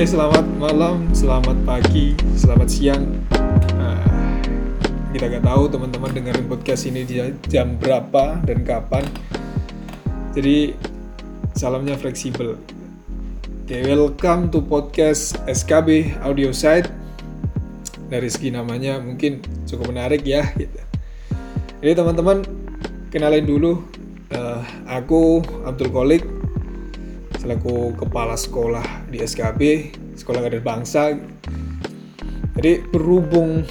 Oke, selamat malam, selamat pagi, selamat siang. Nah, kita nggak tahu teman-teman dengerin podcast ini di jam berapa dan kapan. Jadi salamnya fleksibel. Oke, welcome to podcast SKB Audio Site. Dari segi namanya mungkin cukup menarik ya. Gitu. Jadi teman-teman kenalin dulu, uh, aku Abdul Kolik selaku kepala sekolah di SKB Sekolah Kader Bangsa. Jadi berhubung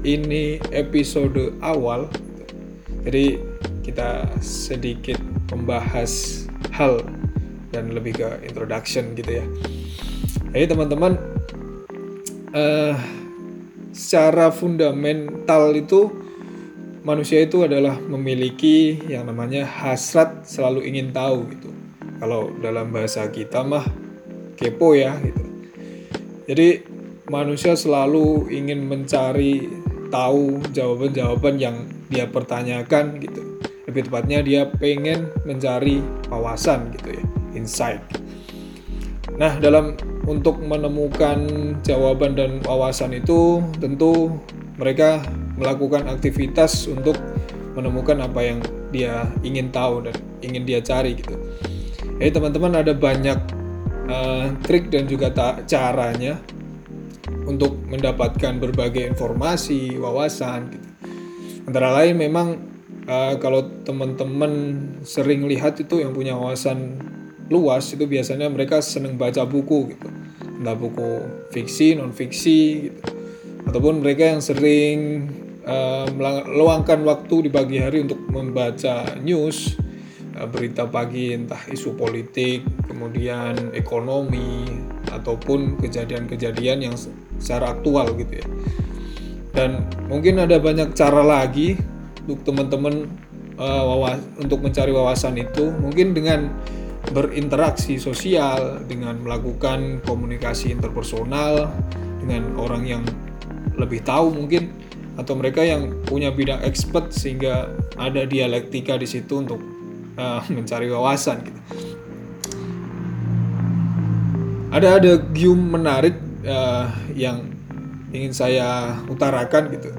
ini episode awal, jadi kita sedikit membahas hal dan lebih ke introduction gitu ya. Jadi teman-teman, uh, secara fundamental itu manusia itu adalah memiliki yang namanya hasrat selalu ingin tahu gitu kalau dalam bahasa kita mah kepo ya gitu. Jadi manusia selalu ingin mencari tahu jawaban-jawaban yang dia pertanyakan gitu. Lebih tepatnya dia pengen mencari wawasan gitu ya, insight. Nah, dalam untuk menemukan jawaban dan wawasan itu tentu mereka melakukan aktivitas untuk menemukan apa yang dia ingin tahu dan ingin dia cari gitu. Jadi teman-teman ada banyak uh, trik dan juga caranya untuk mendapatkan berbagai informasi, wawasan gitu. Antara lain memang uh, kalau teman-teman sering lihat itu yang punya wawasan luas itu biasanya mereka senang baca buku gitu. Entah buku fiksi, non fiksi gitu. Ataupun mereka yang sering uh, meluangkan waktu di pagi hari untuk membaca news Eh, berita pagi entah isu politik, kemudian ekonomi ataupun kejadian-kejadian yang secara aktual gitu ya. Dan mungkin ada banyak cara lagi untuk teman-teman uh, wawas untuk mencari wawasan itu mungkin dengan berinteraksi sosial dengan melakukan komunikasi interpersonal dengan orang yang lebih tahu mungkin atau mereka yang punya bidang expert sehingga ada dialektika di situ untuk uh, mencari wawasan gitu. Ada ada gium menarik uh, yang ingin saya utarakan gitu.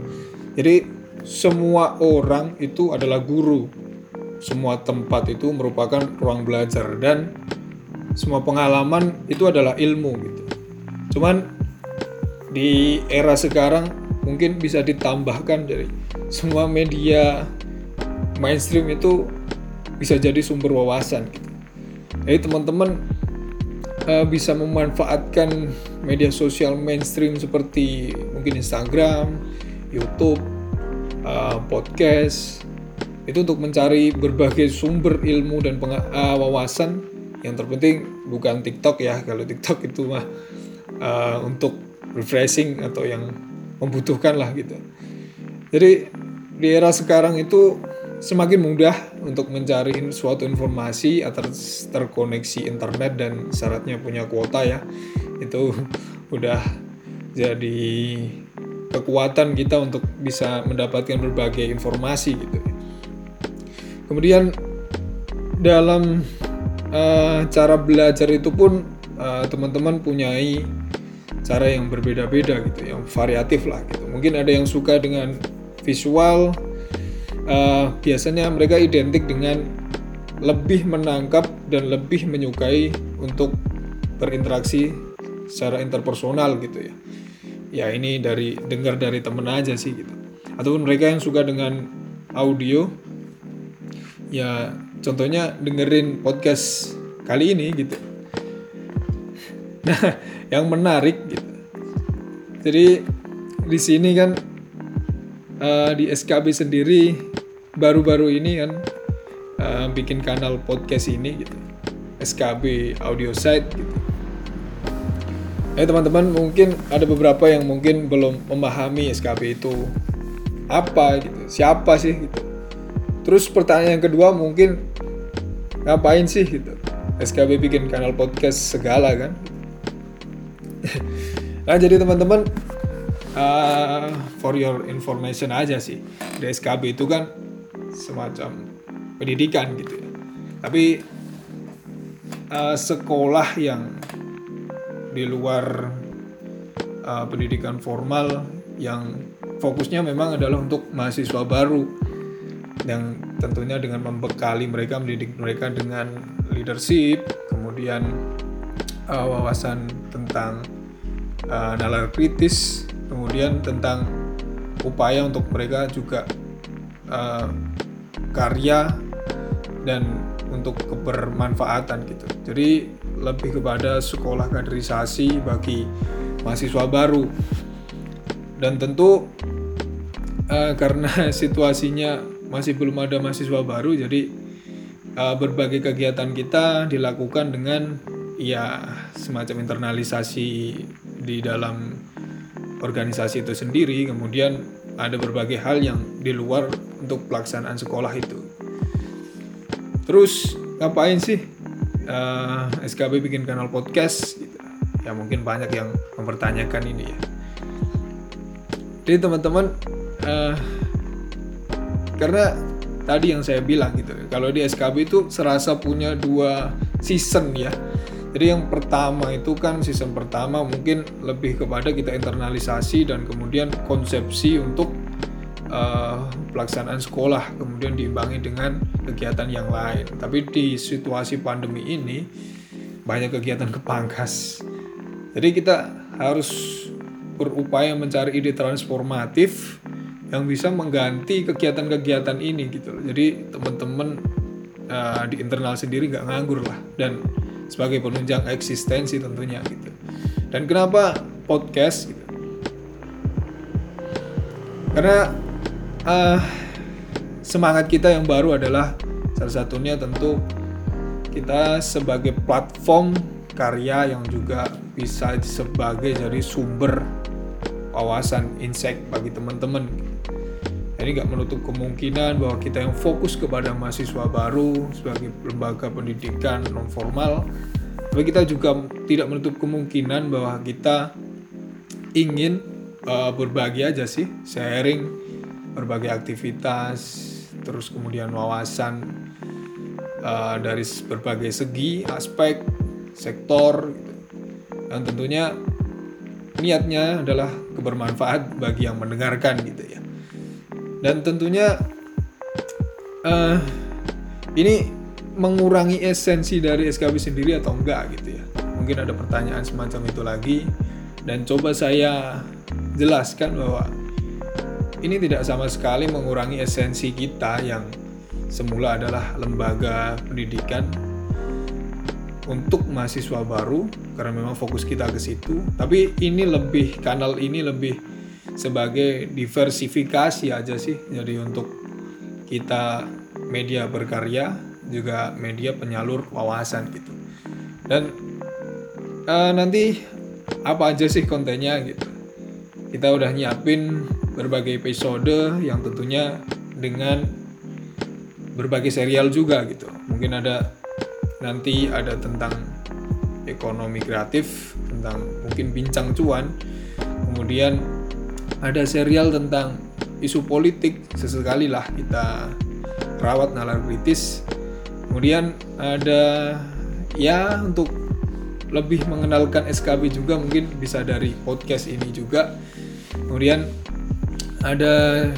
Jadi semua orang itu adalah guru. Semua tempat itu merupakan ruang belajar dan semua pengalaman itu adalah ilmu gitu. Cuman di era sekarang mungkin bisa ditambahkan dari semua media mainstream itu bisa jadi sumber wawasan. Jadi teman-teman uh, bisa memanfaatkan media sosial mainstream seperti mungkin Instagram, YouTube, uh, podcast itu untuk mencari berbagai sumber ilmu dan uh, wawasan yang terpenting bukan TikTok ya kalau TikTok itu mah uh, untuk refreshing atau yang membutuhkan lah gitu. Jadi di era sekarang itu semakin mudah untuk mencari suatu informasi atau terkoneksi internet dan syaratnya punya kuota ya. Itu udah jadi kekuatan kita untuk bisa mendapatkan berbagai informasi gitu. Kemudian dalam uh, cara belajar itu pun uh, teman-teman punyai cara yang berbeda-beda gitu yang variatif lah gitu. Mungkin ada yang suka dengan visual uh, biasanya mereka identik dengan lebih menangkap dan lebih menyukai untuk berinteraksi secara interpersonal gitu ya. Ya ini dari dengar dari temen aja sih gitu. Ataupun mereka yang suka dengan audio, ya contohnya dengerin podcast kali ini gitu. Nah, yang menarik gitu. Jadi di sini kan uh, di SKB sendiri baru-baru ini kan uh, bikin kanal podcast ini gitu SKB Audio Site gitu. Eh teman-teman mungkin ada beberapa yang mungkin belum memahami SKB itu apa gitu, siapa sih gitu. Terus pertanyaan yang kedua mungkin ngapain sih gitu. SKB bikin kanal podcast segala kan. nah jadi teman-teman uh, for your information aja sih. Di SKB itu kan semacam pendidikan gitu ya. Tapi uh, sekolah yang di luar uh, pendidikan formal yang fokusnya memang adalah untuk mahasiswa baru yang tentunya dengan membekali mereka mendidik mereka dengan leadership kemudian uh, wawasan tentang uh, nalar kritis kemudian tentang upaya untuk mereka juga uh, karya dan untuk kebermanfaatan gitu. Jadi lebih kepada sekolah kaderisasi bagi mahasiswa baru. Dan tentu uh, karena situasinya masih belum ada mahasiswa baru jadi uh, berbagai kegiatan kita dilakukan dengan ya semacam internalisasi di dalam organisasi itu sendiri. Kemudian ada berbagai hal yang di luar untuk pelaksanaan sekolah itu. Terus ngapain sih uh, eh, SKB bikin kanal podcast? Gitu. ya mungkin banyak yang mempertanyakan ini ya. Jadi teman-teman uh, karena tadi yang saya bilang gitu kalau di SKB itu serasa punya dua season ya. Jadi yang pertama itu kan season pertama mungkin lebih kepada kita internalisasi dan kemudian konsepsi untuk uh, pelaksanaan sekolah kemudian diimbangi dengan kegiatan yang lain tapi di situasi pandemi ini banyak kegiatan kepangkas jadi kita harus berupaya mencari ide transformatif yang bisa mengganti kegiatan-kegiatan ini gitu. Jadi teman-teman uh, di internal sendiri nggak nganggur lah dan sebagai penunjang eksistensi tentunya gitu. Dan kenapa podcast gitu? Karena uh, semangat kita yang baru adalah salah satunya tentu kita sebagai platform karya yang juga bisa sebagai jadi sumber wawasan insight bagi teman-teman. Jadi nggak menutup kemungkinan bahwa kita yang fokus kepada mahasiswa baru sebagai lembaga pendidikan non formal tapi kita juga tidak menutup kemungkinan bahwa kita ingin uh, berbagi aja sih sharing berbagai aktivitas terus kemudian wawasan uh, dari berbagai segi aspek sektor gitu. dan tentunya niatnya adalah kebermanfaat bagi yang mendengarkan gitu ya. Dan tentunya uh, ini mengurangi esensi dari SKB sendiri atau enggak gitu ya. Mungkin ada pertanyaan semacam itu lagi. Dan coba saya jelaskan bahwa ini tidak sama sekali mengurangi esensi kita yang semula adalah lembaga pendidikan untuk mahasiswa baru karena memang fokus kita ke situ. Tapi ini lebih kanal ini lebih sebagai diversifikasi aja sih. Jadi untuk kita media berkarya juga media penyalur wawasan gitu. Dan uh, nanti apa aja sih kontennya gitu. Kita udah nyiapin berbagai episode yang tentunya dengan berbagai serial juga gitu. Mungkin ada nanti ada tentang ekonomi kreatif tentang mungkin bincang cuan. Kemudian ada serial tentang isu politik sesekali lah kita rawat nalar kritis. Kemudian ada ya untuk lebih mengenalkan SKB juga mungkin bisa dari podcast ini juga. Kemudian ada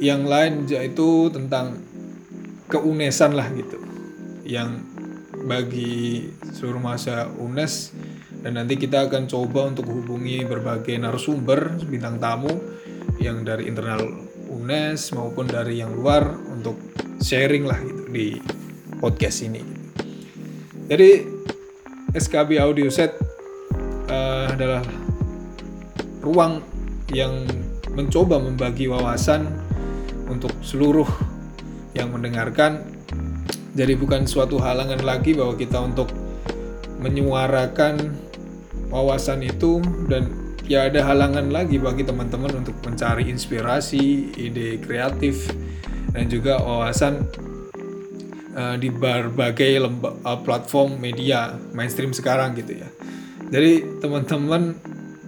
yang lain yaitu tentang keunesan lah gitu yang bagi seluruh masa UNES dan nanti kita akan coba untuk hubungi berbagai narasumber bintang tamu yang dari internal UNES maupun dari yang luar untuk sharing lah gitu di podcast ini. Jadi SKB Audio Set uh, adalah ruang yang mencoba membagi wawasan untuk seluruh yang mendengarkan jadi bukan suatu halangan lagi bahwa kita untuk menyuarakan wawasan itu dan ya ada halangan lagi bagi teman-teman untuk mencari inspirasi, ide kreatif dan juga wawasan uh, di berbagai lemba, uh, platform media mainstream sekarang gitu ya. Jadi teman-teman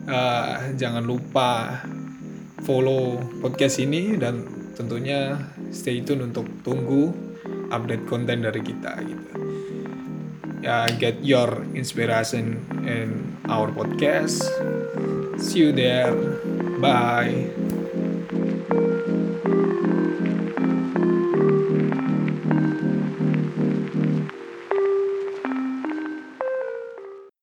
uh, jangan lupa follow podcast ini dan tentunya stay tune untuk tunggu update konten dari kita gitu. uh, get your inspiration in our podcast. See you there. Bye.